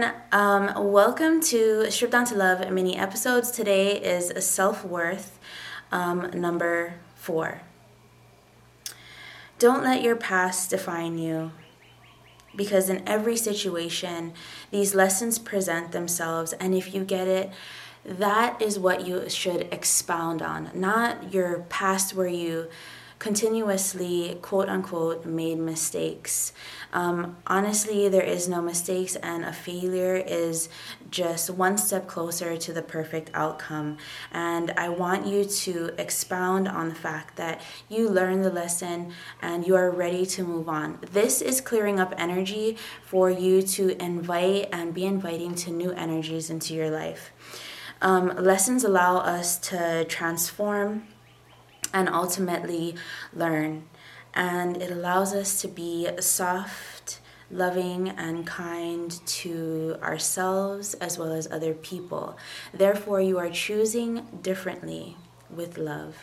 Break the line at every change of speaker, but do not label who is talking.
Um, welcome to Strip Down to Love mini episodes. Today is self worth um, number four. Don't let your past define you because in every situation, these lessons present themselves, and if you get it, that is what you should expound on, not your past where you continuously, quote unquote, made mistakes. Um, honestly, there is no mistakes, and a failure is just one step closer to the perfect outcome. And I want you to expound on the fact that you learned the lesson and you are ready to move on. This is clearing up energy for you to invite and be inviting to new energies into your life. Um, lessons allow us to transform and ultimately learn. And it allows us to be soft, loving, and kind to ourselves as well as other people. Therefore, you are choosing differently with love.